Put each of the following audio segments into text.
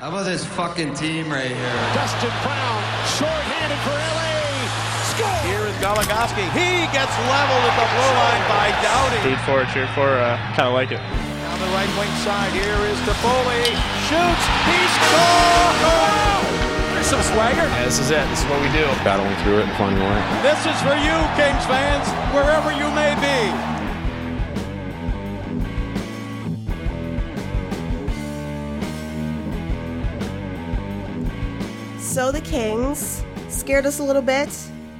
How about this fucking team right here? Dustin Brown, short-handed for LA. Score! Here is Goligoski. He gets leveled at the blue line by Doughty. Root for, it, cheer for, uh, kind of like it. Down the right wing side, here is Toffoli. Shoots, he scores! There's some swagger. Yeah, this is it. This is what we do. Battling through it and finding a way. This is for you, Kings fans, wherever you may be. So the Kings scared us a little bit,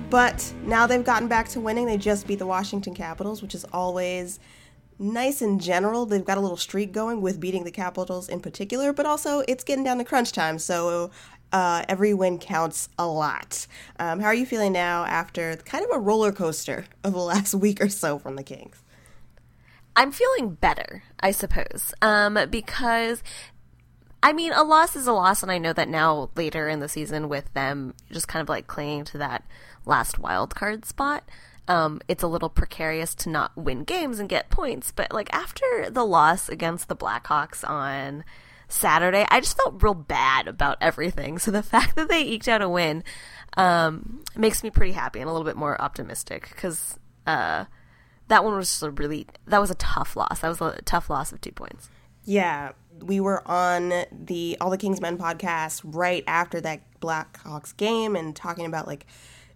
but now they've gotten back to winning. They just beat the Washington Capitals, which is always nice in general. They've got a little streak going with beating the Capitals in particular, but also it's getting down to crunch time, so uh, every win counts a lot. Um, how are you feeling now after kind of a roller coaster of the last week or so from the Kings? I'm feeling better, I suppose, um, because I mean, a loss is a loss, and I know that now later in the season, with them just kind of like clinging to that last wild card spot, um, it's a little precarious to not win games and get points. But like after the loss against the Blackhawks on Saturday, I just felt real bad about everything. So the fact that they eked out a win um, makes me pretty happy and a little bit more optimistic because uh, that one was just a really that was a tough loss. That was a tough loss of two points. Yeah, we were on the All the Kings Men podcast right after that Blackhawks game and talking about like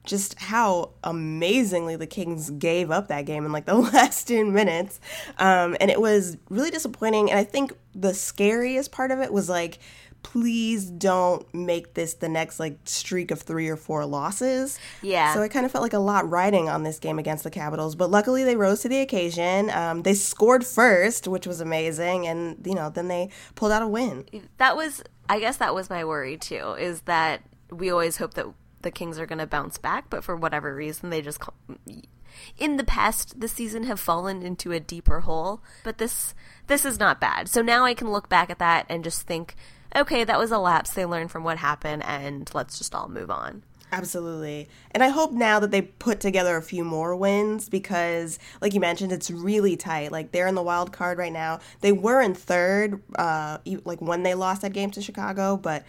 just how amazingly the Kings gave up that game in like the last 10 minutes. Um, and it was really disappointing. And I think the scariest part of it was like, please don't make this the next like streak of three or four losses. Yeah. So I kind of felt like a lot riding on this game against the Capitals, but luckily they rose to the occasion. Um, they scored first, which was amazing, and you know then they pulled out a win. That was, I guess, that was my worry too. Is that we always hope that the Kings are going to bounce back, but for whatever reason they just. In the past, this season have fallen into a deeper hole, but this this is not bad. So now I can look back at that and just think, okay, that was a lapse. They learned from what happened, and let's just all move on. Absolutely. And I hope now that they put together a few more wins because, like you mentioned, it's really tight. Like they're in the wild card right now. They were in third, uh, like when they lost that game to Chicago, but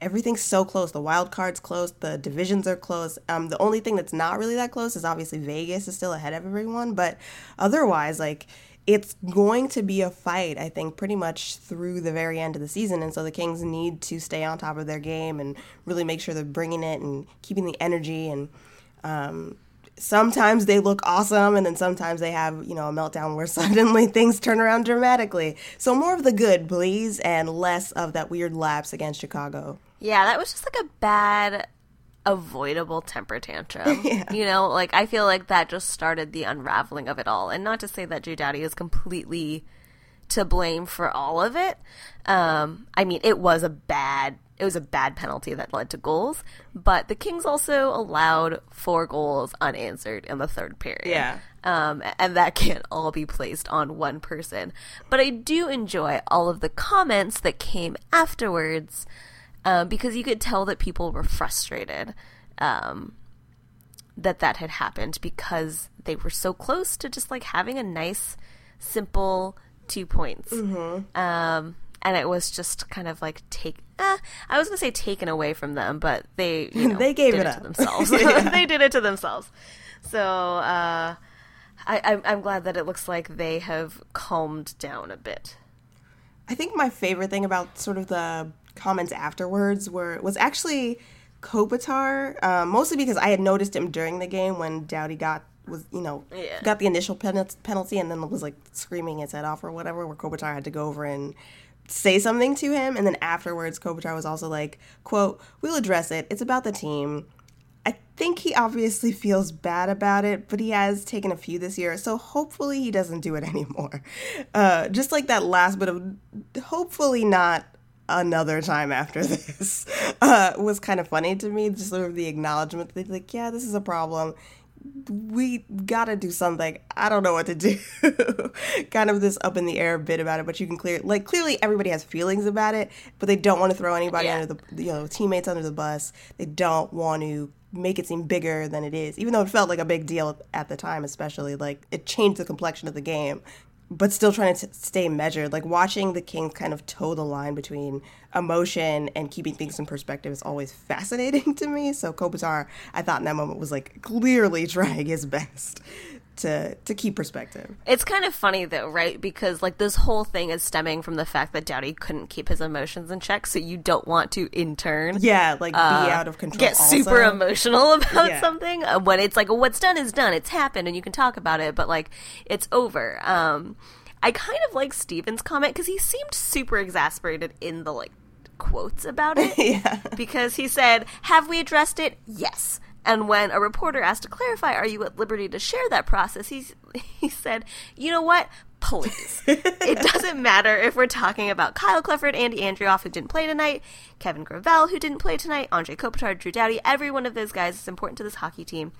everything's so close. The wild card's close. The divisions are close. Um, the only thing that's not really that close is obviously Vegas is still ahead of everyone, but otherwise, like it's going to be a fight, I think, pretty much through the very end of the season. And so the Kings need to stay on top of their game and really make sure they're bringing it and keeping the energy. And um, sometimes they look awesome, and then sometimes they have, you know, a meltdown where suddenly things turn around dramatically. So more of the good, please, and less of that weird lapse against Chicago. Yeah, that was just like a bad avoidable temper tantrum. Yeah. You know, like I feel like that just started the unraveling of it all. And not to say that Drew Doughty is completely to blame for all of it. Um, I mean, it was a bad it was a bad penalty that led to goals, but the Kings also allowed four goals unanswered in the third period. Yeah. Um, and that can't all be placed on one person. But I do enjoy all of the comments that came afterwards um, because you could tell that people were frustrated um, that that had happened because they were so close to just like having a nice, simple two points. Um, and it was just kind of like take. Eh, I was gonna say taken away from them, but they you know, They gave did it it, to themselves. They did it to themselves. So uh, I, I'm, I'm glad that it looks like they have calmed down a bit. I think my favorite thing about sort of the comments afterwards were was actually Kopitar, uh, mostly because I had noticed him during the game when Doughty got was you know Yeah. got the initial pen- penalty and then was like screaming his head off or whatever. Where Kopitar had to go over and say something to him, and then afterwards Kopitar was also like, "quote We'll address it. It's about the team." I think he obviously feels bad about it, but he has taken a few this year, so hopefully he doesn't do it anymore. Uh, just like that last bit of, hopefully not another time after this, uh, was kind of funny to me. Just sort of the acknowledgement that, like, yeah, this is a problem. We gotta do something. I don't know what to do. kind of this up in the air bit about it, but you can clear like clearly everybody has feelings about it, but they don't want to throw anybody Yeah. under the you know teammates under the bus. They don't want to make it seem bigger than it is, even though it felt like a big deal at the time, especially like it changed the complexion of the game. But still trying to stay measured. Like watching the Kings kind of toe the line between emotion and keeping things in perspective is always fascinating to me. So Kopitar, I thought in that moment was like clearly trying his best to to keep perspective. It's kind of funny though, right? Because like this whole thing is stemming from the fact that Doughty couldn't keep his emotions in check, so you don't want to in turn Yeah, like be out of control. Uh, get super emotional about Yeah. something uh, when it's like what's done is done it's happened and you can talk about it but like it's over um i kind of like steven's comment because he seemed super exasperated in the like quotes about it yeah. because he said have we addressed it yes and when a reporter asked to clarify are you at liberty to share that process he, he said you know what please it doesn't matter if we're talking about Kyle Clifford, Andy Andreoff, who didn't play tonight, Kevin Gravel, who didn't play tonight, Anze Kopitar, Drew Doughty. Every one of those guys is important to this hockey team,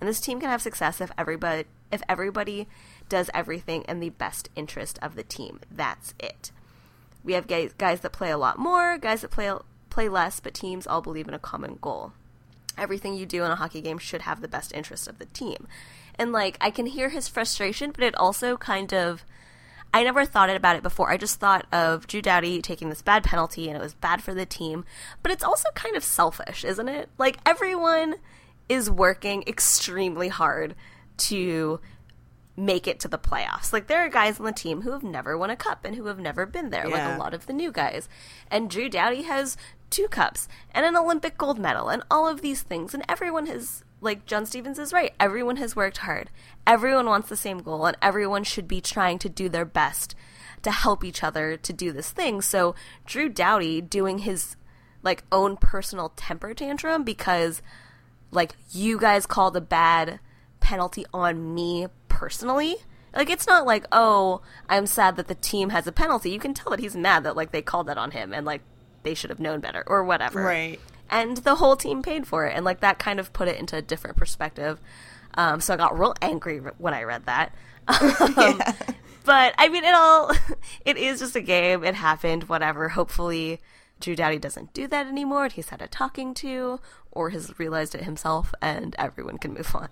and this team can have success if everybody if everybody does everything in the best interest of the team. That's it. We have guys, guys that play a lot more, guys that play play less, but teams all believe in a common goal. Everything you do in a hockey game should have the best interest of the team. And like I can hear his frustration, but it also kind of I never thought about it before. I just thought of Drew Doughty taking this bad penalty and it was bad for the team. But it's also kind of selfish, isn't it? Like everyone is working extremely hard to make it to the playoffs. Like there are guys on the team who have never won a cup and who have never been there, like a lot of the new guys. And Drew Doughty has two cups and an Olympic gold medal and all of these things and everyone has like John Stevens is right. Everyone has worked hard. Everyone wants the same goal and everyone should be trying to do their best to help each other to do this thing. So Drew Doughty doing his like own personal temper tantrum because like you guys called a bad penalty on me personally. Like it's not like, oh, I'm sad that the team has a penalty. You can tell that he's mad that like they called that on him and like they should have known better or whatever. Right. And the whole team paid for it and like that kind of put it into a different perspective. Um, so I got real angry when I read that. Um, But I mean, it all it is just a game. It happened. Whatever. Hopefully, Drew Doughty doesn't do that anymore. And he's had a talking to, or has realized it himself, and everyone can move on.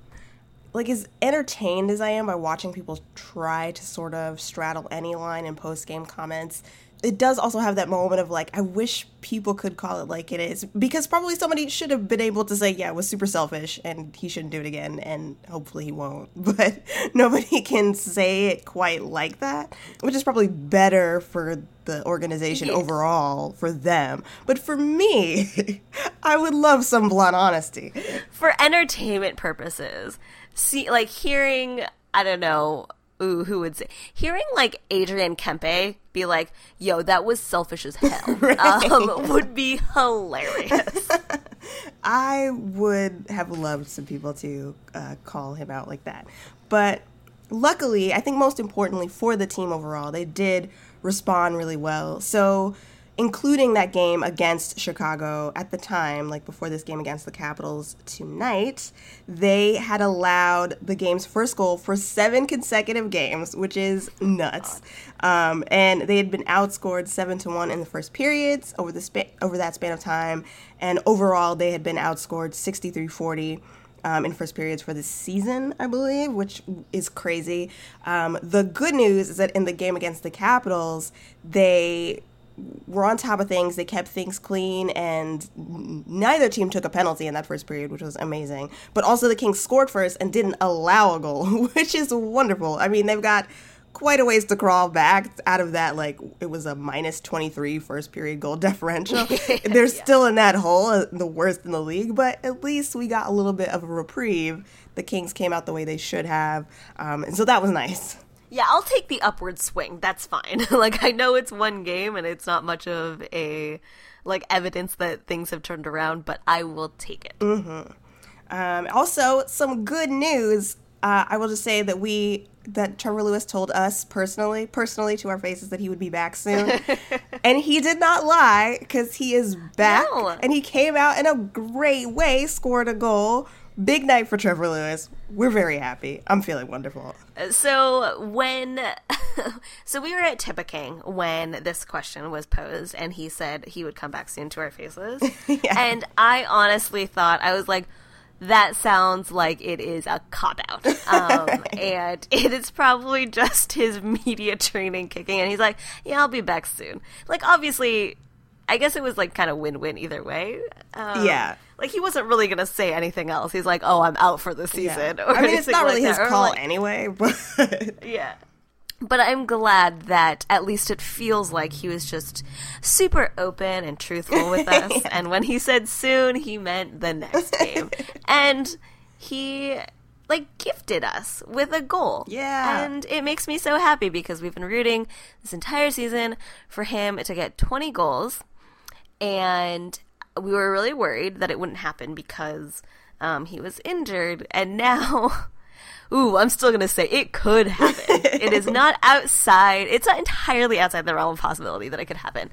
like as entertained as I am by watching people try to sort of straddle any line in post game comments, it does also have that moment of like, I wish people could call it like it is because probably somebody should have been able to say, yeah, it was super selfish and he shouldn't do it again, and hopefully he won't. But nobody can say it quite like that, which is probably better for the organization overall for them. But for me, I would love some blunt honesty. For entertainment purposes, see, like hearing, I don't know. Ooh, who would say? Hearing like Adrian Kempe be like, "Yo, that was selfish as hell," um, would be hilarious. I would have loved some people to uh, call him out like that. But luckily, I think most importantly for the team overall, they did respond really well. So, including that game against Chicago at the time, like before this game against the Capitals tonight, they had allowed the game's first goal for seven consecutive games, which is nuts. Um, and they had been outscored seven to one in the first periods over the spa- over that span of time, and overall they had been outscored 63-40 um, in first periods for this season, I believe, which is crazy. Um, the good news is that in the game against the Capitals, they were on top of things. They kept things clean, and neither team took a penalty in that first period, which was amazing. But also, the Kings scored first and didn't allow a goal, which is wonderful. I mean, they've got quite a ways to crawl back out of that like it was a minus 23 first period goal differential they're still in that hole uh, the worst in the league but at least we got a little bit of a reprieve the kings came out the way they should have um, and so that was nice Yeah, I'll take the upward swing. That's fine. like I know it's one game and it's not much of a like evidence that things have turned around, but I will take it. Um, also, some good news. Uh, I will just say that we that Trevor Lewis told us personally, personally to our faces that he would be back soon, and he did not lie because he is back, No. and he came out in a great way, scored a goal. Big night for Trevor Lewis. We're very happy. I'm feeling wonderful. So when so we were at Tip-A-King when this question was posed and he said he would come back soon to our faces. And I honestly thought I was like that sounds like it is a cop out. Um, and it is probably just his media training kicking in. He's like, yeah, I'll be back soon. Like, obviously, I guess it was like kind of win win either way. Um, Yeah. Like, he wasn't really going to say anything else. He's like, oh, I'm out for the season. Yeah. Or I mean, it's not really like his that. Call like- anyway, but yeah. But I'm glad that at least it feels like he was just super open and truthful with us. And when he said soon, he meant the next game. and he like gifted us with a goal. Yeah. And it makes me so happy because we've been rooting this entire season for him to get 20 goals. And we were really worried that it wouldn't happen because um, he was injured. And now. Ooh, I'm still gonna say it could happen. it is not outside. It's not entirely outside the realm of possibility that it could happen.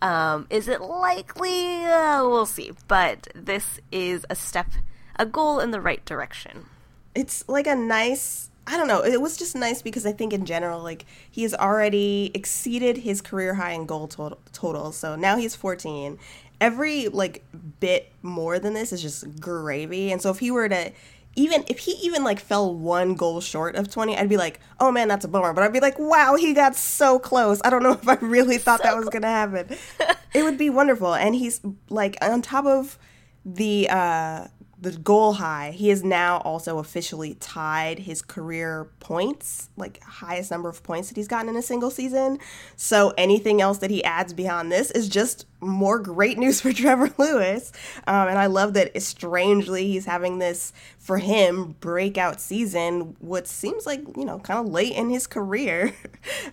Um, is it likely? Uh, we'll see. But this is a step, a goal in the right direction. it's like a nice I don't know. It was just nice because I think in general, like he has already exceeded his career high in goal total, total. So now he's 14. Every like bit more than this is just gravy. And so if he were to even if he even like fell one goal short of 20, I'd be like, "Oh man, that's a bummer." But I'd be like, "Wow, he got so close." I don't know if I really thought that was going to happen. it would be wonderful. And he's like on top of the uh the goal high he is now also officially tied his career points like highest number of points that he's gotten in a single season. So anything else that he adds beyond this is just more great news for trevor lewis. Um, and i love that strangely he's having this for him breakout season what seems like you know kind of late in his career.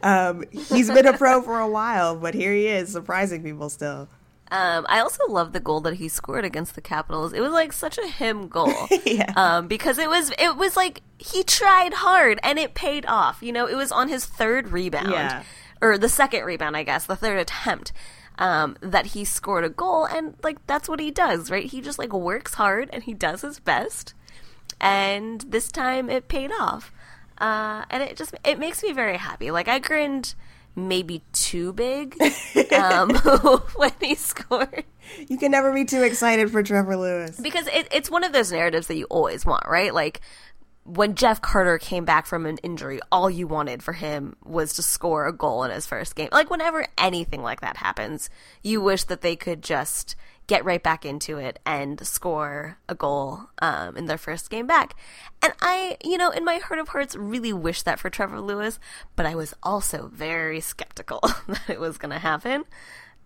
Um, he's been a pro for a while but here he is surprising people still Um, I also love the goal that he scored against the Capitals. It was like such a him goal. Yeah. Um, because it was it was like he tried hard and it paid off. You know, it was on his third rebound. Yeah. Or the second rebound, I guess, the third attempt. Um, that he scored a goal and like that's what he does, right? He just like works hard and he does his best. And this time it paid off. Uh, and it just it makes me very happy. Like I grinned maybe too big um, when he scored you can never be too excited for trevor lewis because it, it's one of those narratives that you always want, right? Like when Jeff Carter came back from an injury, all you wanted for him was to score a goal in his first game. Like whenever anything like that happens, you wish that they could just get right back into it and score a goal um, in their first game back. And I, you know, in my heart of hearts, really wish that for Trevor Lewis, but I was also very skeptical that it was going to happen.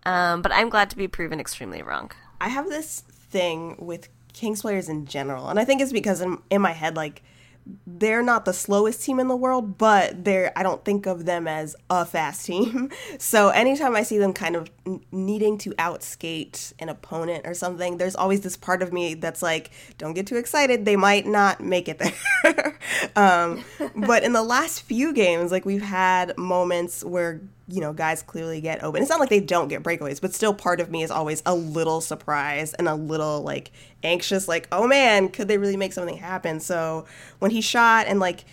Um, but I'm glad to be proven extremely wrong. I have this thing with Kings players in general, and I think it's because in, in my head, like they're not the slowest team in the world, but they're I don't think of them as a fast team. So anytime I see them kind of needing to outskate an opponent or something, there's always this part of me that's like, don't get too excited. They might not make it there. um, but in the last few games, like we've had moments where you know guys clearly get open. It's not like they don't get breakaways, but still part of me is always a little surprised and a little like anxious, like, oh man, could they really make something happen? So when he shot and like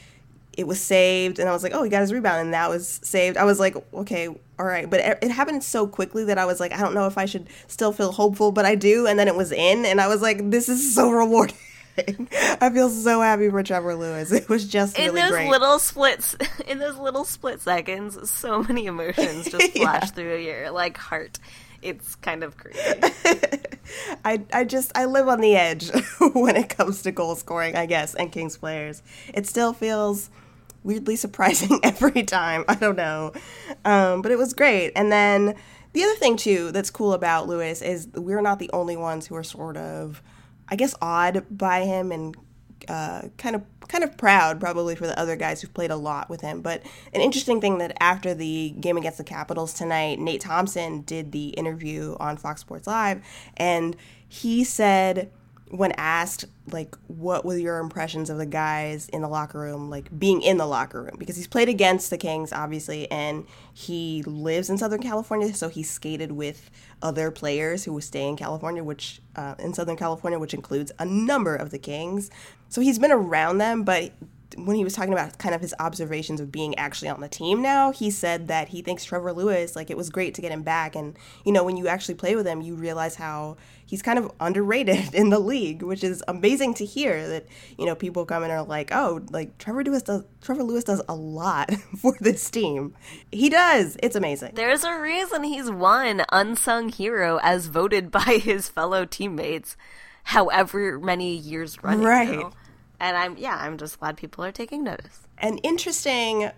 it was saved and I was like, oh, he got his rebound and that was saved. I was like, okay, all right. But it, it happened so quickly that I was like, I don't know if I should still feel hopeful, but I do. And then it was in and I was like, this is so rewarding. I feel so happy for Trevor Lewis. It was just in really those great. little splits in those little split seconds so many emotions just Yeah. flash through your like heart it's kind of crazy I, I just I live on the edge when it comes to goal scoring, I guess, and Kings players. It still feels weirdly surprising every time. I don't know, um, but it was great. And then the other thing too that's cool about Lewis is we're not the only ones who are sort of, I guess, awed by him and uh, kind of kind of proud probably for the other guys who've played a lot with him. But an interesting thing that after the game against the Capitals tonight, Nate Thompson did the interview on Fox Sports Live, and he said when asked like what were your impressions of the guys in the locker room like being in the locker room? Because he's played against the kings obviously and he lives in southern california so he skated with other players who stay in california which uh, in southern california which includes a number of the kings. So he's been around them but when he was talking about kind of his observations of being actually on the team now, he said that he thinks Trevor Lewis, like it was great to get him back. And, you know, when you actually play with him, you realize how he's kind of underrated in the league, which is amazing to hear that, you know, people come in and are like, oh, like Trevor Lewis does, Trevor Lewis does a lot for this team. He does. It's amazing. There's a reason he's one unsung hero as voted by his fellow teammates however many years running. Right. Now. And I'm yeah, I'm just glad people are taking notice. An interesting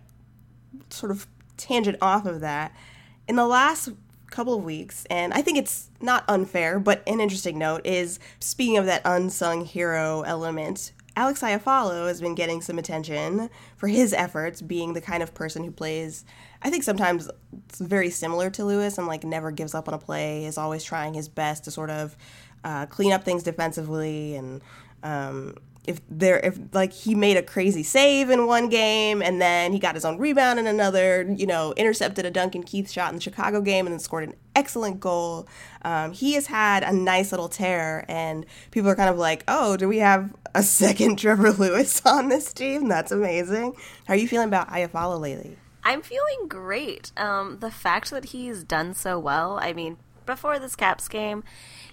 sort of tangent off of that. In the last couple of weeks, and I think it's not unfair, but an interesting note is speaking of that unsung hero element, Alex Iafallo has been getting some attention for his efforts being the kind of person who plays I think sometimes very similar to Lewis and like never gives up on a play, is always trying his best to sort of uh, clean up things defensively and um, if there if like he made a crazy save in one game and then he got his own rebound in another you know intercepted a duncan keith shot in the chicago game and then scored an excellent goal. Um, he has had a nice little tear and people are kind of like oh do we have a second trevor lewis on this team? That's amazing. How are you feeling about Iafallo lately? I'm feeling great. Um, the fact that he's done so well i mean before this caps game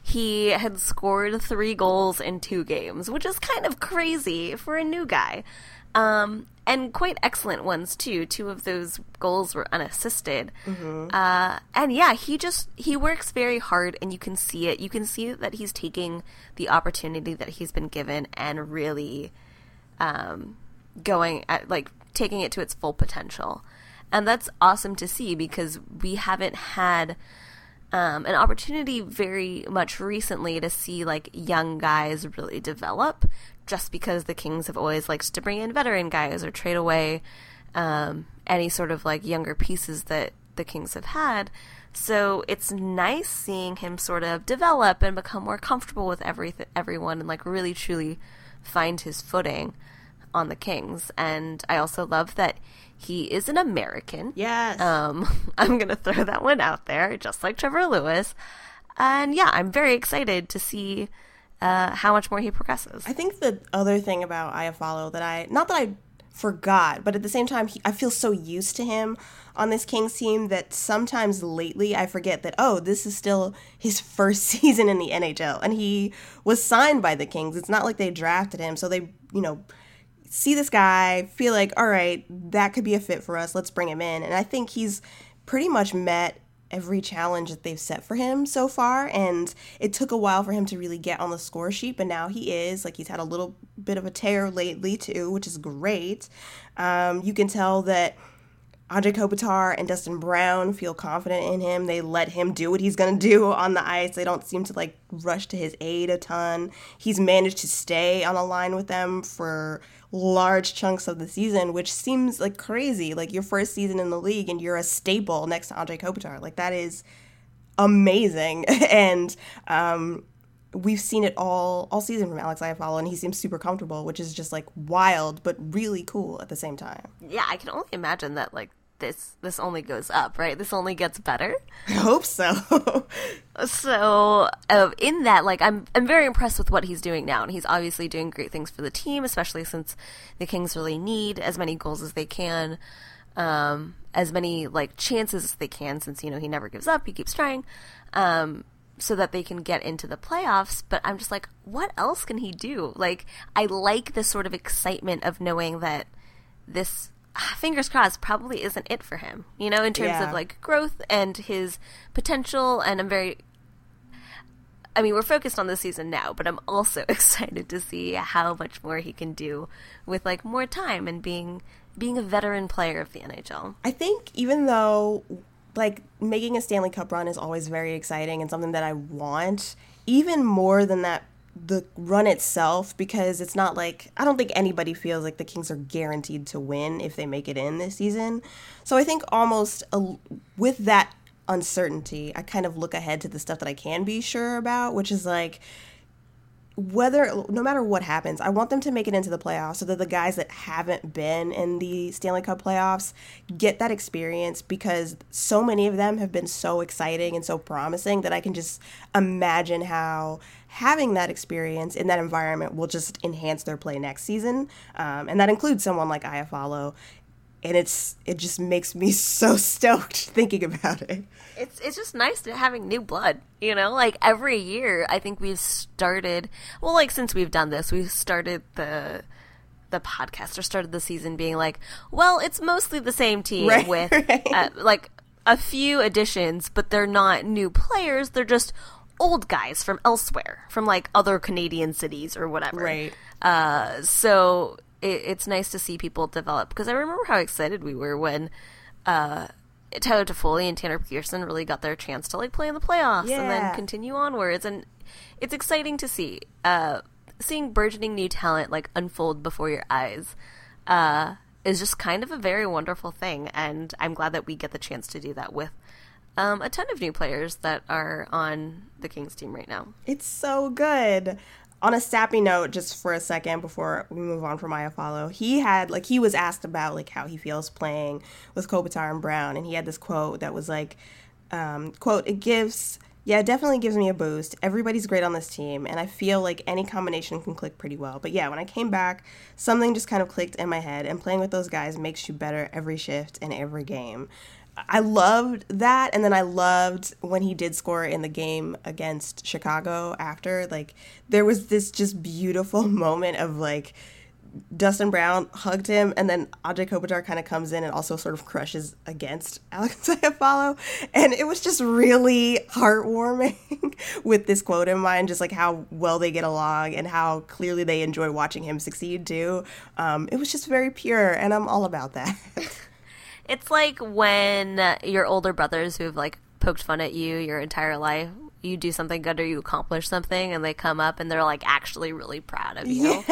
he had scored three goals in two games, which is kind of crazy for a new guy. Um, and quite excellent ones too. Two of those goals were unassisted. Mm-hmm. Uh, and yeah, he just he works very hard, and you can see it. You can see that he's taking the opportunity that he's been given and really um, going at like taking it to its full potential. And that's awesome to see because we haven't had um, an opportunity very much recently to see like young guys really develop just because the Kings have always liked to bring in veteran guys or trade away um, any sort of like younger pieces that the Kings have had. So it's nice seeing him sort of develop and become more comfortable with every everyone and like really truly find his footing on the Kings. And I also love that he is an American. Yes. Um, I'm going to throw that one out there, just like Trevor Lewis. And yeah, I'm very excited to see uh, how much more he progresses. I think the other thing about Iafallo that I, not that I forgot, but at the same time, he, I feel so used to him on this Kings team that sometimes lately I forget that, oh, this is still his first season in the NHL. And he was signed by the Kings. It's not like they drafted him. So they, you know, see this guy, feel like, all right, that could be a fit for us. Let's bring him in. And I think he's pretty much met every challenge that they've set for him so far. And it took a while for him to really get on the score sheet, but now he is. Like, he's had a little bit of a tear lately, too, which is great. Um, you can tell that Anze Kopitar and Dustin Brown feel confident in him. They let him do what he's going to do on the ice. They don't seem to like rush to his aid a ton. He's managed to stay on a line with them for large chunks of the season, which seems like crazy. Like your first season in the league and you're a staple next to Anze Kopitar. Like that is amazing. and um, we've seen it all all season from Alex Iafallo, and he seems super comfortable, which is just like wild but really cool at the same time. Yeah, I can only imagine that like this this only goes up, right? This only gets better. I hope so. so, uh, in that, like, I'm I'm very impressed with what he's doing now, and he's obviously doing great things for the team, especially since the Kings really need as many goals as they can, um, as many like chances as they can, since you know he never gives up, he keeps trying. Um, so that they can get into the playoffs. But I'm just like, what else can he do? Like, I like the sort of excitement of knowing that this fingers crossed probably isn't it for him you know in terms yeah. of like growth and his potential and i'm very i mean we're focused on the season now but i'm also excited to see how much more he can do with like more time and being being a veteran player of the nhl i think even though like making a stanley cup run is always very exciting and something that i want even more than that the run itself because it's not like I don't think anybody feels like the Kings are guaranteed to win if they make it in this season. So I think almost a, with that uncertainty, I kind of look ahead to the stuff that I can be sure about, which is like whether no matter what happens, I want them to make it into the playoffs so that the guys that haven't been in the Stanley Cup playoffs get that experience because so many of them have been so exciting and so promising that I can just imagine how having that experience in that environment will just enhance their play next season. Um, and that includes someone like Iafallo and it's it just makes me so stoked thinking about it. It's it's just nice to having new blood, you know. Like every year, I think we've started. Well, like since we've done this, we've started the the podcast or started the season being like, well, it's mostly the same team Right, with right. Uh, like a few additions, but they're not new players. They're just old guys from elsewhere, from like other Canadian cities or whatever. Right. Uh, so it, it's nice to see people develop because I remember how excited we were when uh, Tyler Toffoli and Tanner Pearson really got their chance to like play in the playoffs and then continue onwards, and it's exciting to see uh, seeing burgeoning new talent like unfold before your eyes. Uh, is just kind of a very wonderful thing, and I'm glad that we get the chance to do that with um, a ton of new players that are on the Kings team right now. It's so good. On a sappy note, just for a second before we move on from Iafallo, he had like he was asked about like how he feels playing with Kopitar and Brown, and he had this quote that was like, um, "quote It gives." Yeah, it definitely gives me a boost. Everybody's great on this team, and I feel like any combination can click pretty well. But yeah, when I came back, something just kind of clicked in my head, and playing with those guys makes you better every shift and every game. I loved that, and then I loved when he did score in the game against Chicago after. Like, there was this just beautiful moment of like Dustin Brown hugged him, and then Anze Kopitar kind of comes in and also sort of crushes against Alex Iafallo, and it was just really heartwarming with this quote in mind, just like how well they get along and how clearly they enjoy watching him succeed too. Um, it was just very pure, and I'm all about that. It's like when your older brothers who've like poked fun at you your entire life, you do something good or you accomplish something, and they come up and they're like actually really proud of you.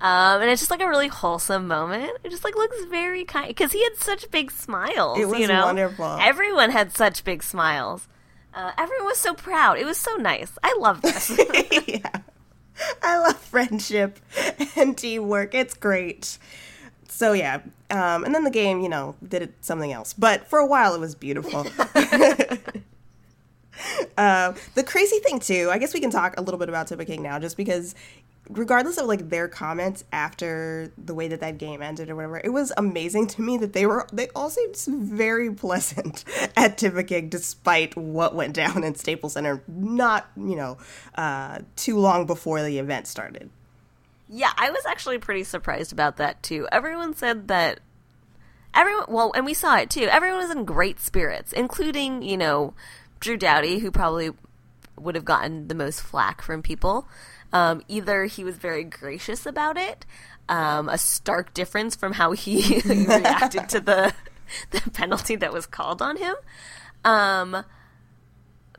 Um, and it's just like a really wholesome moment. It just like looks very kind because he had such big smiles. It was you know? wonderful. Everyone had such big smiles. Uh, everyone was so proud. It was so nice. I love this. yeah. I love friendship and teamwork. It's great. So yeah, um, and then the game, you know, did it something else. But for a while, it was beautiful. uh, the crazy thing too, I guess we can talk a little bit about Tip-A-King now, just because regardless of like their comments after the way that that game ended or whatever, it was amazing to me that they were they all seemed very pleasant at Tip-A-King despite what went down in Staples Center. Not you know uh, too long before the event started. Yeah, I was actually pretty surprised about that too. Everyone said that everyone well, and we saw it too. Everyone was in great spirits, including, you know, Drew Doughty, who probably would have gotten the most flack from people. Um, either he was very gracious about it, um, a stark difference from how he reacted to the the penalty that was called on him. Um,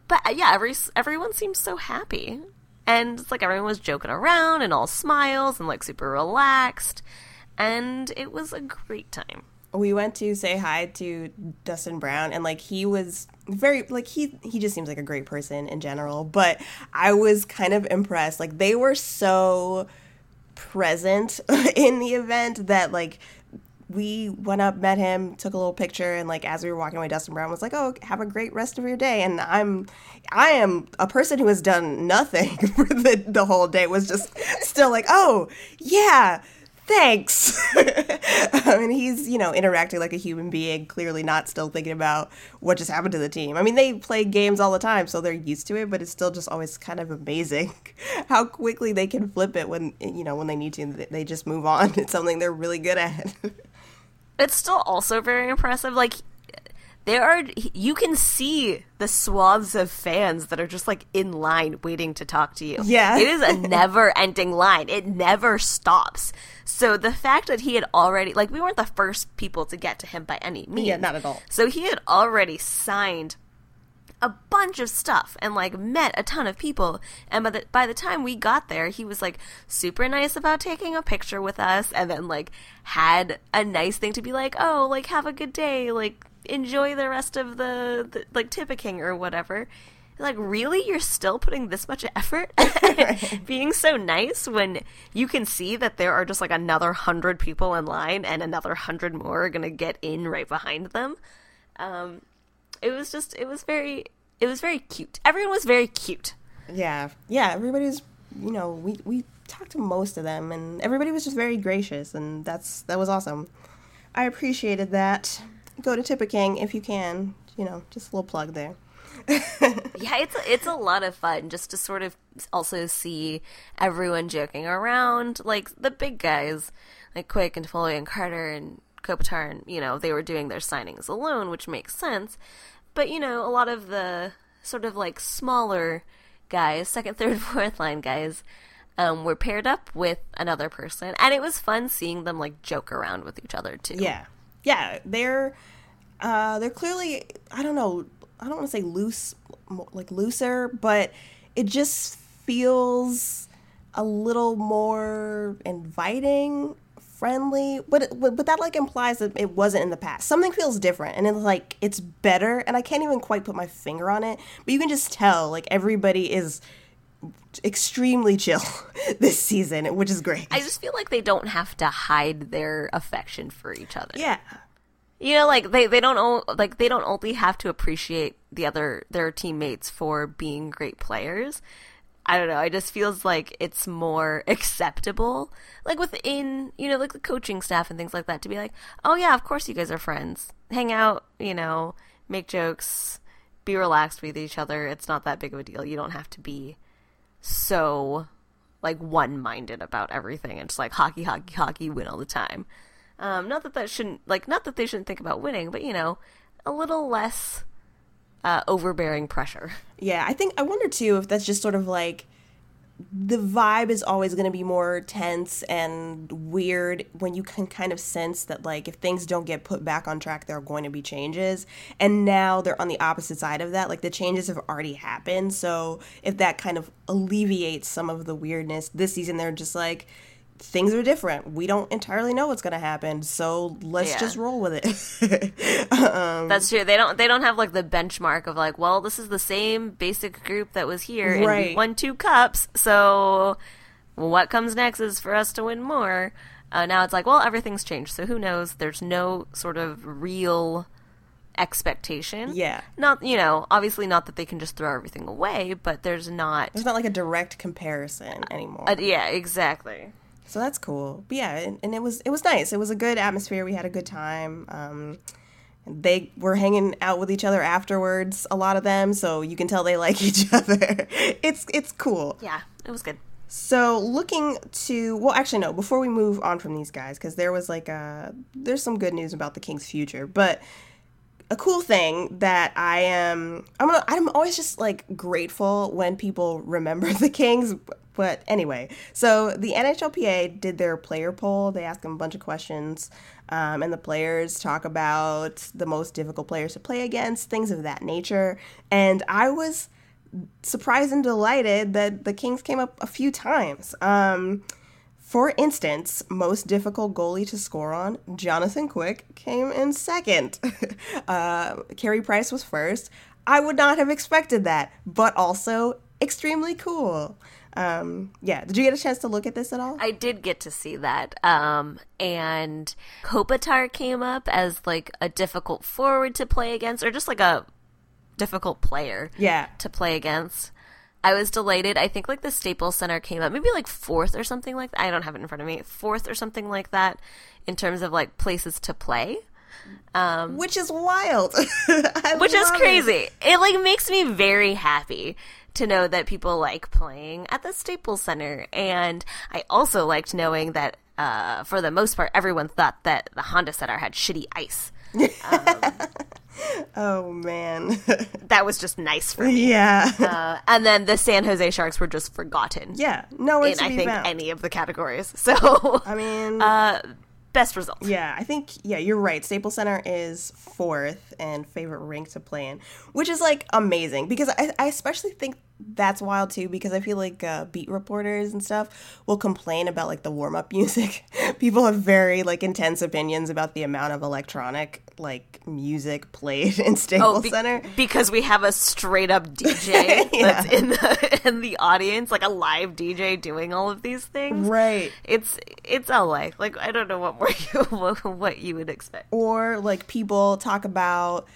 but yeah, every everyone seemed so happy, and it's like everyone was joking around and all smiles and like super relaxed, and it was a great time. we went to say hi to Dustin Brown and like he was very like he he just seems like a great person in general. But I was kind of impressed. Like they were so present in the event that like we went up met him took a little picture and like as we were walking away Dustin Brown was like oh have a great rest of your day and I'm I am a person who has done nothing for the the whole day was just still like oh yeah thanks. I mean, he's, you know, interacting like a human being, clearly not still thinking about what just happened to the team. I mean, they play games all the time, so they're used to it, but it's still just always kind of amazing how quickly they can flip it when, you know, when they need to. They just move on. It's something they're really good at. It's still also very impressive. Like there are, you can see the swaths of fans that are just like in line waiting to talk to you. Yeah. it is a never-ending line. It never stops. So the fact that he had already, like, we weren't the first people to get to him by any means. Yeah, not at all. So he had already signed a bunch of stuff and like met a ton of people. And by the by the time we got there he was like super nice about taking a picture with us and then like had a nice thing to be like oh like have a good day. Like enjoy the rest of the, the like Tip-A-King or whatever. Like really? You're still putting this much effort? Being so nice when you can see that there are just like another hundred people in line and another hundred more are gonna get in right behind them? Um it was just it was very it was very cute everyone was very cute Yeah, yeah. Everybody was, you know, we we talked to most of them, and everybody was just very gracious, and that's that was awesome. I appreciated that. Go to Tip-A-King if you can. You know, just a little plug there. yeah, it's it's a lot of fun just to sort of also see everyone joking around, like the big guys, like Quick and Foley and Carter and Kopitar, and you know they were doing their signings alone, which makes sense. But you know, a lot of the sort of like smaller guys, second, third, fourth line guys, um, were paired up with another person, and it was fun seeing them like joke around with each other too. Yeah, yeah. They're uh, they're clearly I don't know. I don't want to say loose, like looser, but it just feels a little more inviting, friendly. But it, but but that like implies that it wasn't in the past. Something feels different, and it's like it's better. And I can't even quite put my finger on it, but you can just tell like everybody is extremely chill this season, which is great. I just feel like they don't have to hide their affection for each other. yeah. You know, like they, they don't o- like they don't only have to appreciate the other their teammates for being great players. I don't know. It just feels like it's more acceptable, like within you know, like the coaching staff and things like that, to be like, oh yeah, of course you guys are friends, hang out, you know, make jokes, be relaxed with each other. It's not that big of a deal. You don't have to be so like one-minded about everything and just like hockey, hockey, hockey, win all the time. Um, not that that shouldn't like not that they shouldn't think about winning, but you know, a little less uh, overbearing pressure. Yeah, I think I wonder too if that's just sort of like the vibe is always going to be more tense and weird when you can kind of sense that like if things don't get put back on track there are going to be changes and now they're on the opposite side of that like the changes have already happened so if that kind of alleviates some of the weirdness this season they're just like things are different we don't entirely know what's going to happen so let's Yeah. just roll with it Um, That's true. They don't they don't have like the benchmark of like, well, this is the same basic group that was here and we won two cups, so what comes next is for us to win more. Uh, now it's like, well, everything's changed, so who knows? There's no sort of real expectation. Yeah. Not you know, obviously not that they can just throw everything away, but there's not. there's not like a direct comparison anymore Uh, yeah, exactly. So that's cool. But yeah, and, and it was it was nice. It was a good atmosphere. We had a good time. Um, they were hanging out with each other afterwards. A lot of them, so you can tell they like each other. It's it's cool. Yeah, it was good. So looking to well, actually no. Before we move on from these guys, because there was like a there's some good news about the Kings' future, but a cool thing that I am I'm gonna, I'm always just like grateful when people remember the Kings. But anyway, so the NHLPA did their player poll. They asked them a bunch of questions, um, and the players talk about the most difficult players to play against, things of that nature. And I was surprised and delighted that the Kings came up a few times. Um, for instance, most difficult goalie to score on, Jonathan Quick came in second. uh, Carey Price was first. I would not have expected that, but also extremely cool. Um, yeah, did you get a chance to look at this at all? I did get to see that. Um, and Kopitar came up as like a difficult forward to play against, or just like a difficult player yeah, to play against. I was delighted. I think like the Staples Center came up, maybe like fourth or something like that. I don't have it in front of me. Fourth or something like that in terms of like places to play. Um, which is wild. Which is love it. crazy. It. like makes me very happy to know that people like playing at the Staples Center, and I also liked knowing that uh, for the most part, everyone thought that the Honda Center had shitty ice. Oh man, That was just nice for me. yeah, Uh, and then the San Jose Sharks were just forgotten yeah. Nowhere in to I think found. any of the categories. So I mean, uh, best result. Yeah, I think yeah, you're right. Staples Center is fourth and favorite rink to play in, which is like amazing because I, I especially think that's wild too because I feel like uh, beat reporters and stuff will complain about like the warm up music people have very like intense opinions about the amount of electronic like music played in Staples Oh, be- Center. because we have a straight up DJ Yeah. that's in the in the audience, like a live DJ doing all of these things. Right. It's it's LA. Like I don't know what more you what, what you would expect. or like people talk about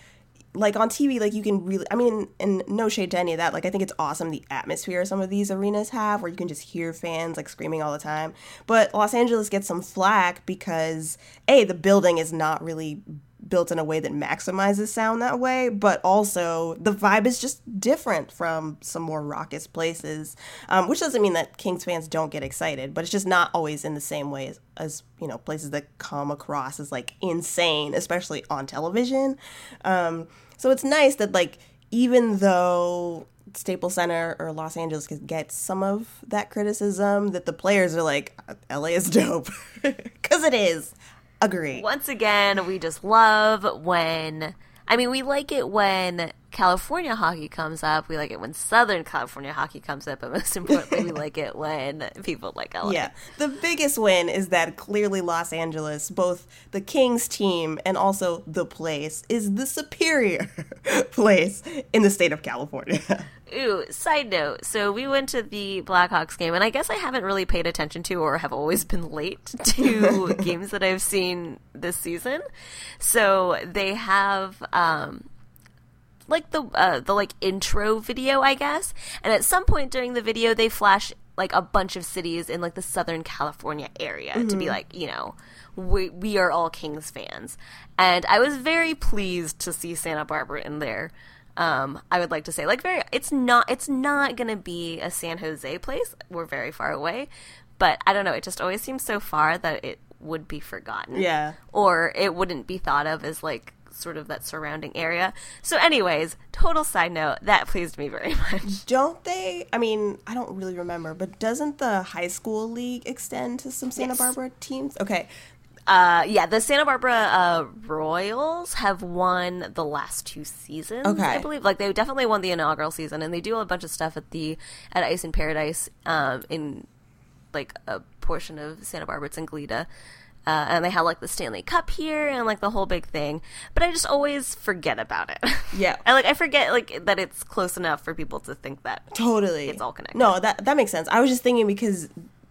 like on TV, like you can really, I mean, and no shade to any of that. Like, I think it's awesome the atmosphere some of these arenas have where you can just hear fans like screaming all the time. But Los Angeles gets some flack because, A, the building is not really built in a way that maximizes sound that way, but also the vibe is just different from some more raucous places, um, which doesn't mean that Kings fans don't get excited, but it's just not always in the same way as, as you know places that come across as like insane, especially on television. Um, so it's nice that like even though Staples Center or Los Angeles can get some of that criticism, that the players are like, uh, LA is dope because it is. Agree. Once again, we just love when I mean, we like it when California hockey comes up. We like it when Southern California hockey comes up, but most importantly, we like it when people like LA. Yeah. The biggest win is that clearly Los Angeles, both the Kings team and also the place, is the superior place in the state of California. Ooh, side note. So we went to the Blackhawks game, and I guess I haven't really paid attention to or have always been late to games that I've seen this season. So they have um like the uh, the like intro video, I guess. And at some point during the video they flash like a bunch of cities in like the Southern California area to be like, you know, we we are all Kings fans. And I was very pleased to see Santa Barbara in there um, I would like to say like very it's not it's not gonna be a San Jose place. We're very far away. But I don't know, it just always seems so far that it would be forgotten. Yeah. Or it wouldn't be thought of as like sort of that surrounding area. So anyways, total side note, that pleased me very much. don't they? I mean, I don't really remember, but doesn't the high school league extend to some Santa Yes. Barbara teams? Okay. Uh yeah, the Santa Barbara uh, Royals have won the last two seasons. Okay. I believe like they definitely won the inaugural season, and they do a bunch of stuff at the at Ice in Paradise um, in like a portion of Santa Barbara. It's in Goleta. Uh, and they have like the Stanley Cup here and like the whole big thing, but I just always forget about it. Yeah. I like I forget like that it's close enough for people to think that. Totally. It's all connected. No, that that makes sense. I was just thinking because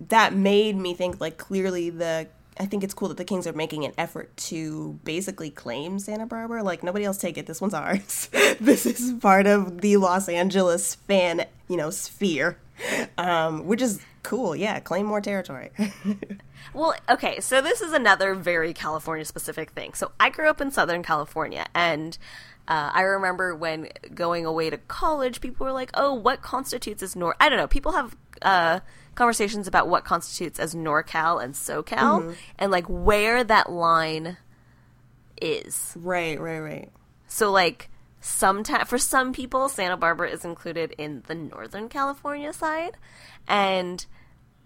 that made me think like clearly the I think it's cool that the Kings are making an effort to basically claim Santa Barbara. Like nobody else take it. This one's ours. this is part of the Los Angeles fan, you know, sphere. Um, which is cool. Yeah, claim more territory. Well, okay, so this is another very California specific thing. So I grew up in Southern California, and uh, I remember when going away to college, people were like, "Oh, what constitutes as North?" I don't know. People have uh, conversations about what constitutes as NorCal and SoCal, and like where that line is. right, right, right. So like sometimes for some people Santa Barbara is included in the Northern California side and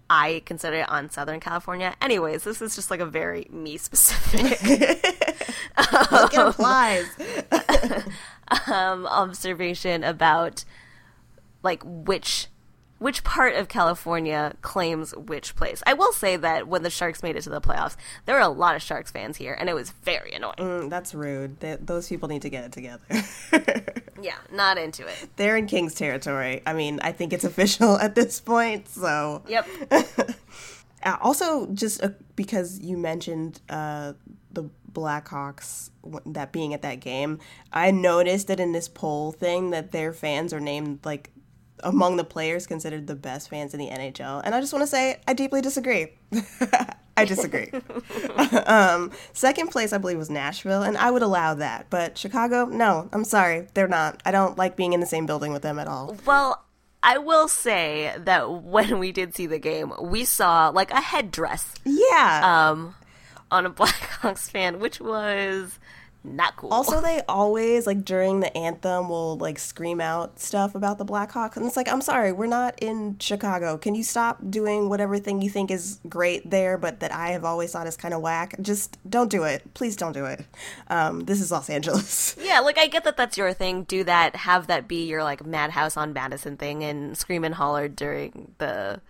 I consider it on Southern California. Anyways, this is just like a very me specific Look, it applies. um, observation about like which which part of California claims which place. I will say that when the Sharks made it to the playoffs, there were a lot of Sharks fans here, and it was very annoying. Mm, that's rude. Th those people need to get it together. Yeah, not into it. They're in King's territory. I mean, I think it's official at this point. So Yep. Uh, also, just uh, because you mentioned uh, the Blackhawks that being at that game, I noticed that in this poll thing that their fans are named like among the players considered the best fans in the NHL, and I just want to say I deeply disagree. I disagree. um, second place, I believe, was Nashville, and I would allow that. But Chicago, no, I'm sorry, they're not. I don't like being in the same building with them at all. Well, I will say that when we did see the game, we saw like a headdress Yeah. um, on a Blackhawks fan, which was not cool. Also, they always like during the anthem will like scream out stuff about the Blackhawks, and it's like, I'm sorry, we're not in Chicago. Can you stop doing whatever thing you think is great there, but that I have always thought is kind of whack? Just don't do it. Please don't do it. Um, this is Los Angeles. yeah, like I get that that's your thing. Do that. Have that be your like Madhouse on Madison thing, and scream and holler during the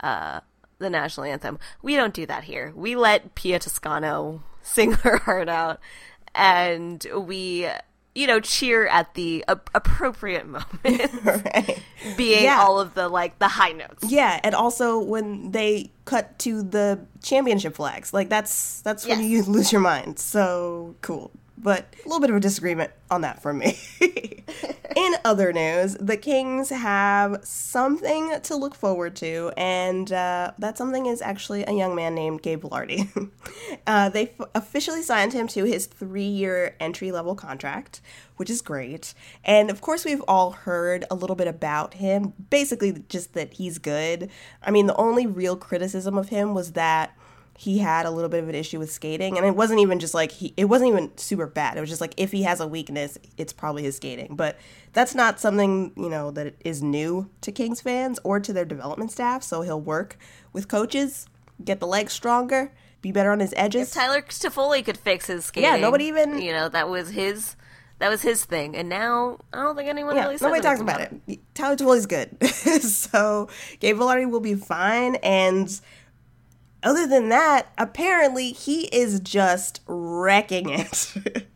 uh, the national anthem. We don't do that here. We let Pia Toscano sing her heart out, and we, you know, cheer at the a- appropriate moment, right. being Yeah. all of the like the high notes. Yeah, and also when they cut to the championship flags, like that's that's when Yes. you lose your mind. So cool, but a little bit of a disagreement on that from me. In other news, the Kings have something to look forward to, and uh, that something is actually a young man named Gabe Vilardi. uh, they f- officially signed him to his three-year entry-level contract, which is great. And of course, we've all heard a little bit about him. Basically, just that he's good. I mean, the only real criticism of him was that he had a little bit of an issue with skating and it wasn't even just like he it wasn't even super bad it was just like if he has a weakness it's probably his skating but that's not something you know that is new to kings fans or to their development staff so he'll work with coaches get the legs stronger be better on his edges Tyler Toffoli could fix his skating. Yeah, nobody even- you know that was his that was his thing, and now I don't think anyone yeah, really. Says nobody talks about it. Tyler Toffoli's good, so Gabe Vilardi will be fine. And other than that, apparently he is just wrecking it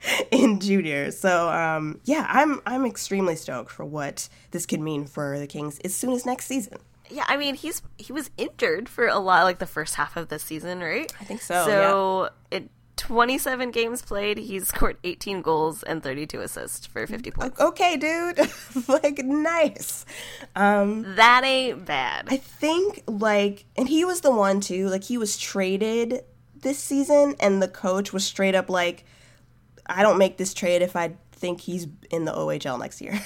in junior. So um, yeah, I'm I'm extremely stoked for what this could mean for the Kings as soon as next season. Yeah, I mean he's he was injured for a lot, like the first half of this season, right? I think so, So it. 27 games played, he's scored 18 goals and 32 assists for 50 points. Okay, dude, like nice. Um That ain't bad. I think like, and he was the one too. Like he was traded this season, and the coach was straight up like, "I don't make this trade if I think he's in the OHL next year."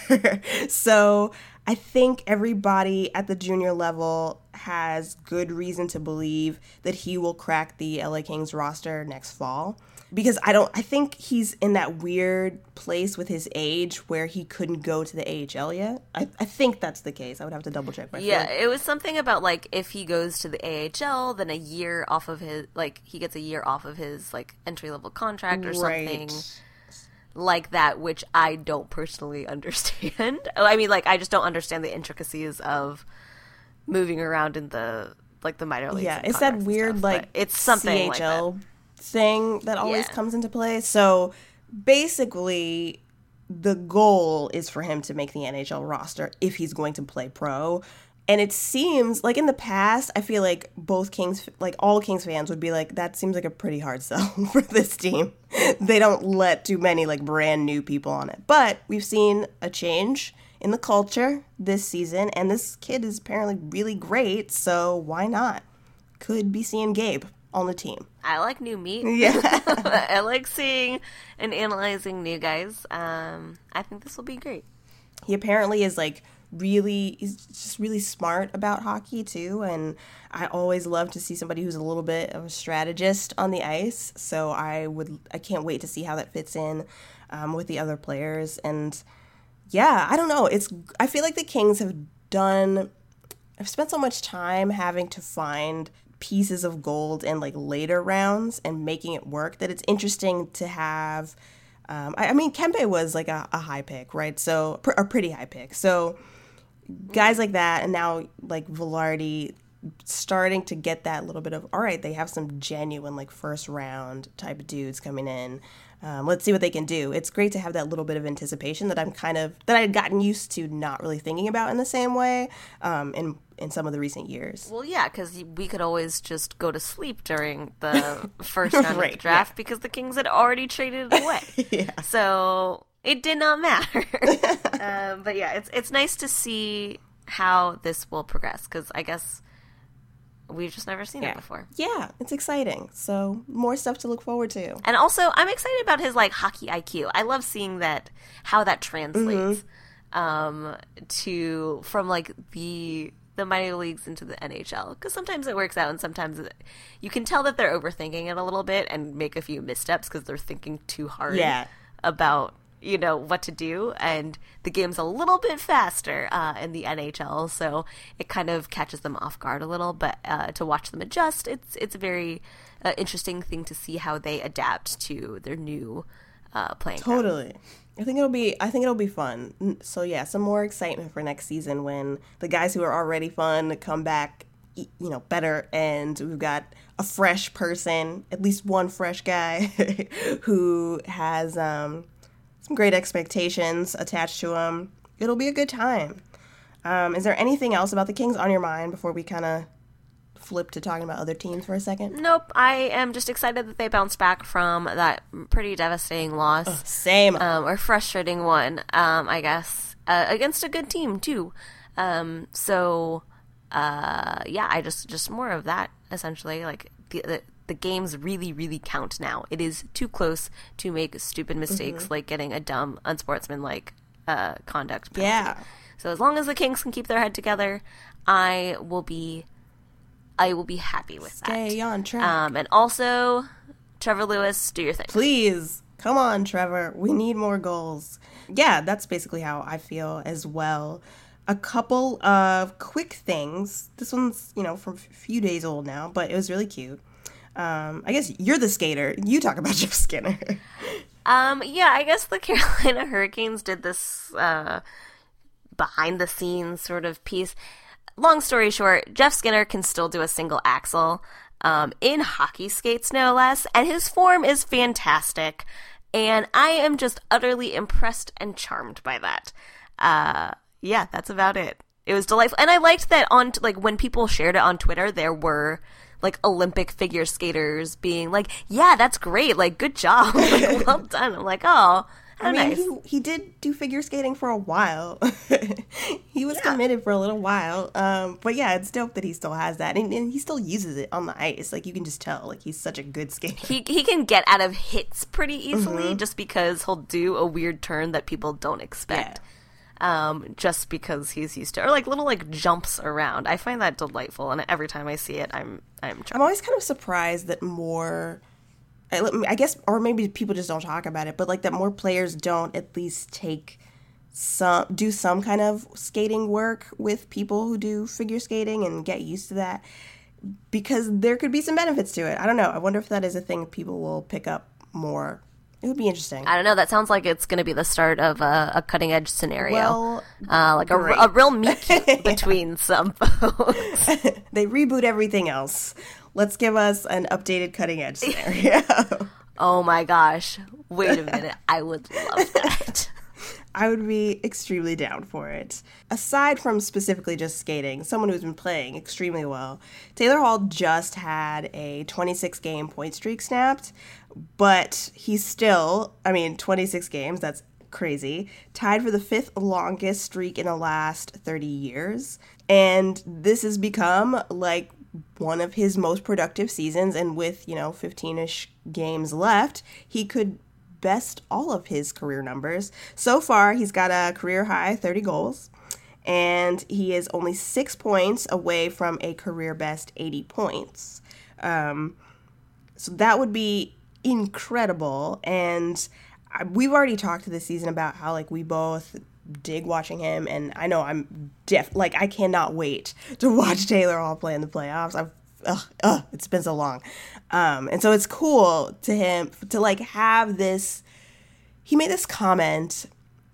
so I think everybody at the junior level has good reason to believe that he will crack the LA Kings roster next fall. Because I don't, I think he's in that weird place with his age where he couldn't go to the AHL yet. I, I think that's the case. I would have to double check. feel Yeah, it was something about like if he goes to the AHL, then a year off of his like he gets a year off of his like entry level contract or something Right. Like that, which I don't personally understand. Oh, I mean, like I just don't understand the intricacies of moving around in the like the minor leagues. Yeah, it's that weird stuff, like it's something like that. Thing that always Yeah. comes into play. So basically, the goal is for him to make the NHL roster if he's going to play pro. And it seems like in the past, I feel like both Kings, like all Kings fans, would be like, that seems like a pretty hard sell for this team. they don't let too many like brand new people on it. But we've seen a change in the culture this season, and this kid is apparently really great. So why not? Could be seeing Gabe on the team. I like new meat. Yeah. I like seeing and analyzing new guys. Um, I think this will be great. he apparently is like really he's just really smart about hockey too and i always love to see somebody who's a little bit of a strategist on the ice so i would i can't wait to see how that fits in um, with the other players and yeah i don't know it's i feel like the kings have done i've spent so much time having to find pieces of gold in like later rounds and making it work that it's interesting to have um, I, I mean kempe was like a, a high pick right? So pr- a pretty high pick. So guys like that and now like Vilardi starting to get that little bit of all right they have some genuine like first round type of dudes coming in. Um, let's see what they can do. It's great to have that little bit of anticipation that i'm kind of that i had gotten used to not really thinking about in the same way um, in in some of the recent years. Well, yeah, because we could always just go to sleep during the first round of the draft because the Kings had already traded it away. So it did not matter. um, but yeah, it's it's nice to see how this will progress because I guess we've just never seen it before. yeah it's exciting so more stuff to look forward to And also, I'm excited about his like hockey IQ. I love seeing that how that translates um, to from like the the minor leagues into the NHL because sometimes it works out and sometimes it, you can tell that they're overthinking it a little bit and make a few missteps because they're thinking too hard Yeah. about you know what to do and the game's a little bit faster uh, in the NHL so it kind of catches them off guard a little but uh, to watch them adjust it's it's a very uh, interesting thing to see how they adapt to their new uh, playing ground. Totally. I think it'll be I think it'll be fun. So yeah, some more excitement for next season when the guys who are already fun come back you know better and we've got a fresh person at least one fresh guy who has um, some great expectations attached to them. it'll be a good time um, is there anything else about the kings on your mind before we kind of flip to talking about other teams for a second Nope. I am just excited that they bounced back from that pretty devastating loss. same um, or frustrating one, um, I guess, uh, against a good team too. Um, so, uh, yeah, I just just more of that essentially. Like the, the the games really really count now. It is too close to make stupid mistakes like getting a dumb unsportsmanlike uh, conduct. penalty. yeah So as long as the Kings can keep their head together, I will be I will be happy with stay that. on track Um, and also, Trevor Lewis, do your thing. Please, come on, Trevor. We need more goals. Yeah, that's basically how I feel as well. A couple of quick things. This one's, you know, from a few days old now, but it was really cute. Um, I guess you're the skater. You talk about Jeff Skinner. Um, yeah, I guess the Carolina Hurricanes did this uh, behind the scenes sort of piece. Long story short, Jeff Skinner can still do a single axel um, in hockey skates, no less, and his form is fantastic. And I am just utterly impressed and charmed by that. Uh, yeah, that's about it. It was delightful, and I liked that on like when people shared it on Twitter, there were like Olympic figure skaters being like, "Yeah, that's great! Like, good job, like, well done." I'm like, "Oh, I mean, nice." he, he did do figure skating for a while. he was committed for a little while. Um, but yeah, it's dope that he still has that. And, and he still uses it on the ice. Like, you can just tell, like, he's such a good skater. he he can get out of hits pretty easily just because he'll do a weird turn that people don't expect. Um, just because he's used to, or like little like jumps around. I find that delightful, and every time I see it, I'm I'm. I'm always kind of surprised that more, I I guess, or maybe people just don't talk about it, but like that more players don't at least take some, do some kind of skating work with people who do figure skating and get used to that because there could be some benefits to it. I don't know. I wonder if that is a thing people will pick up more. It would be interesting. I don't know. That sounds like it's going to be the start of a, a cutting edge scenario, Well, uh, like a, a real meet between some folks. they reboot everything else. Let's give us an updated cutting edge scenario. oh my gosh! Wait a minute. I would love that. I would be extremely down for it. Aside from specifically just skating, someone who's been playing extremely well, Taylor Hall just had a 26 game point streak snapped, but he's still, I mean, 26 games, that's crazy, tied for the fifth longest streak in the last 30 years. And this has become like one of his most productive seasons. And with, you know, 15 ish games left, he could best all of his career numbers. So far, he's got a career high 30 goals, and he is only six points away from a career best 80 points. Um, so that would be incredible. And we've already talked this season about how like we both dig watching him, and I know I'm def like I cannot wait to watch Taylor Hall play in the playoffs. I've ugh, ugh, it's been so long, um, and so it's cool to him to like have this. He made this comment.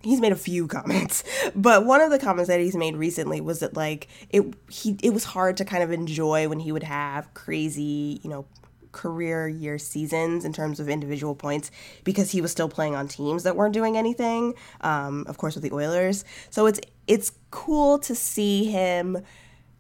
He's made a few comments, but one of the comments that he's made recently was that like it he it was hard to kind of enjoy when he would have crazy, you know, career year seasons in terms of individual points because he was still playing on teams that weren't doing anything. Um, of course, with the Oilers, so it's it's cool to see him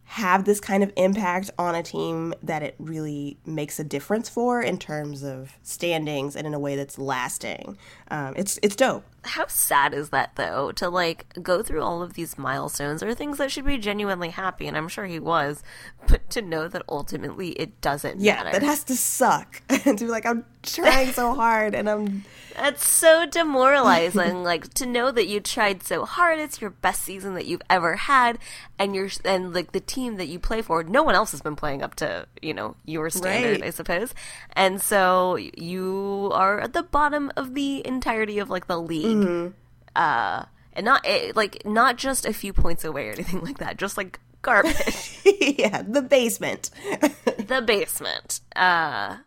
have this kind of impact on a team that it really makes a difference for in terms of standings and in a way that's lasting. Um, it's it's dope. How sad is that though to like go through all of these milestones or things that should be genuinely happy and I'm sure he was, but to know that ultimately it doesn't Yeah, matter. that has to suck. and to be like, I'm trying so hard and I'm That's so demoralizing. like to know that you tried so hard, it's your best season that you've ever had, and you're and like the team that you play for, no one else has been playing up to you know your standard, Right. I suppose. And so you are at the bottom of the entirety of like the league, uh, and not like not just a few points away or anything like that, just like garbage. yeah, the basement. the basement. Uh,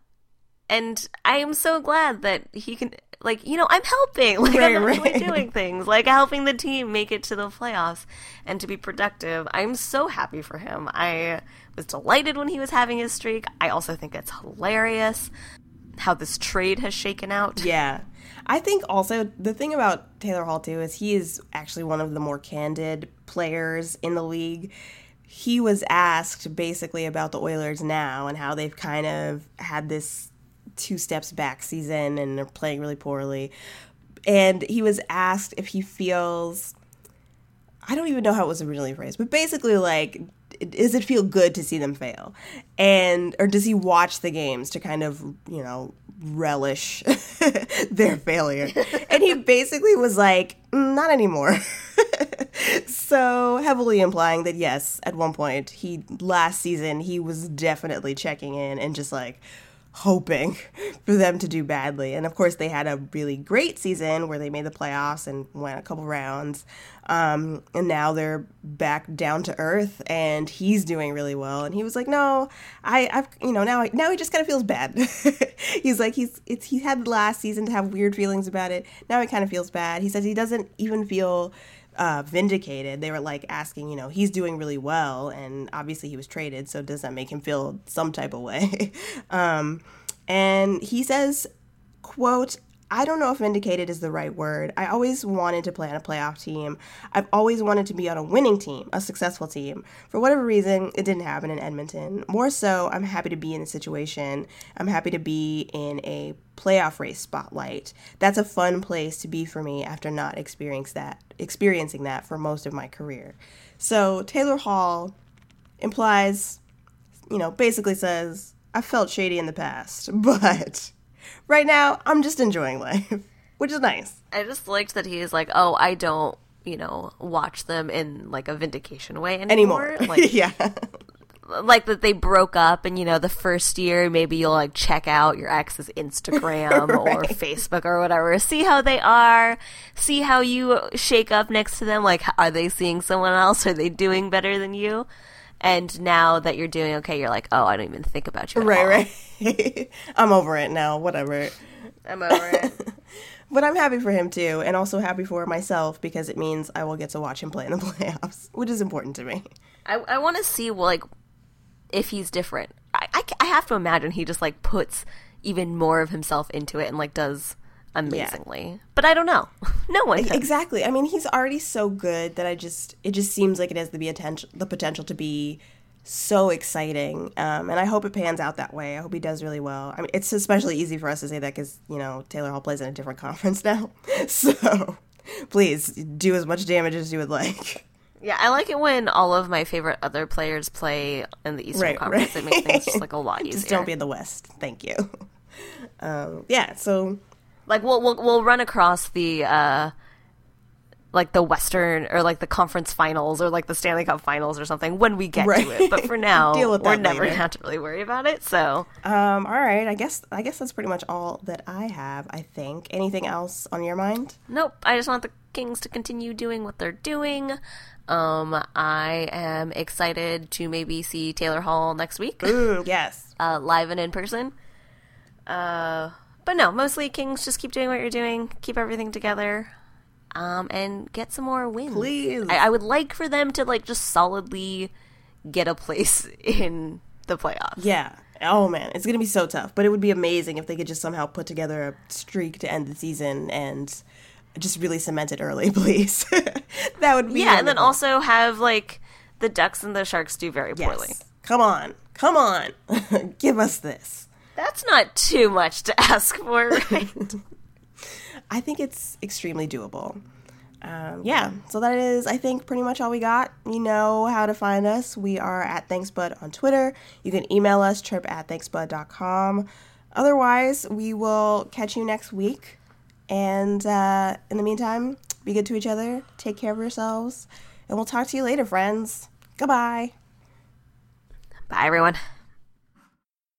and I am so glad that he can like you know i'm helping like Right, i'm right. doing things like helping the team make it to the playoffs and to be productive i'm so happy for him i was delighted when he was having his streak i also think it's hilarious how this trade has shaken out Yeah. I think also the thing about Taylor Hall too is he is actually one of the more candid players in the league. He was asked basically about the Oilers now and how they've kind of had this two steps back season and they're playing really poorly. And he was asked if he feels I don't even know how it was originally phrased, but basically, like, does it feel good to see them fail? And, or does he watch the games to kind of, you know, relish their failure? And he basically was like, "Mm, not anymore. so heavily implying that, yes, at one point, he, last season, he was definitely checking in and just like, hoping for them to do badly. And of course, they had a really great season where they made the playoffs and went a couple rounds. Um, and now they're back down to earth, and he's doing really well. And he was like, "No, I, I've, you know, now, now he just kind of feels bad." he's like, he's, it's, he had the last season to have weird feelings about it. Now he kind of feels bad. He says he doesn't even feel uh, vindicated. They were like asking, you know, he's doing really well, and obviously he was traded, so does that make him feel some type of way? um, and he says, "quote." I don't know if vindicated is the right word. I always wanted to play on a playoff team. I've always wanted to be on a winning team, a successful team. For whatever reason, it didn't happen in Edmonton. More so, I'm happy to be in a situation. I'm happy to be in a playoff race spotlight. That's a fun place to be for me after not experience that experiencing that for most of my career. So, Taylor Hall implies, you know, basically says, I felt shady in the past, but right now I'm just enjoying life, which is nice. I just liked that he's like, oh, I don't, you know, watch them in like a vindication way anymore. Anymore. Like, yeah. like that they broke up, and you know, the first year maybe you'll like check out your ex's Instagram or Facebook or whatever, see how they are, see how you shake up next to them. Like, are they seeing someone else? Are they doing better than you? And now that you're doing okay, you're like, oh, I don't even think about you. Right, right. I'm over it now, whatever. I'm over it. But I'm happy for him too, and also happy for myself because it means I will get to watch him play in the playoffs, which is important to me. I, I want to see like if he's different. I, I, I have to imagine he just like puts even more of himself into it and like does amazingly. But I don't know. no one. Exactly. I mean, he's already so good that I just it just seems like it has the potential the potential to be so exciting. Um, and I hope it pans out that way. I hope he does really well. I mean, it's especially easy for us to say that because you know Taylor Hall plays in a different conference now. So please do as much damage as you would like. Yeah, I like it when all of my favorite other players play in the Eastern Right, Conference. right. It makes things just like a lot easier. Just don't be in the West. Thank you. Um, yeah. So like we'll we'll we'll run across the uh like the Western or like the conference finals or like the Stanley Cup finals or something when we get Right. to it. But for now, we're never gonna have to really worry about it. So Um, all right, I guess I guess that's pretty much all that I have. I think. Anything else on your mind? Nope. I just want the Kings to continue doing what they're doing. Um, I am excited to maybe see Taylor Hall next week, Mm, yes. uh, live and in person. Uh, but no, mostly Kings just keep doing what you're doing, keep everything together, um, and get some more wins. Please. I, I would like for them to like just solidly get a place in the playoffs. Yeah. Oh man, it's gonna be so tough. But it would be amazing if they could just somehow put together a streak to end the season and just really cement it early, please. that would be Yeah, and then also have like the Ducks and the Sharks do very poorly. yes. Come on, come on, give us this. That's not too much to ask for, right? I think it's extremely doable. Um, yeah, so that is, I think, pretty much all we got. You know how to find us. We are at ThanksBud on Twitter. You can email us, trip at thanksbud.com. Otherwise, we will catch you next week. And uh, in the meantime, be good to each other, take care of yourselves, and we'll talk to you later, friends. Goodbye. Bye, everyone.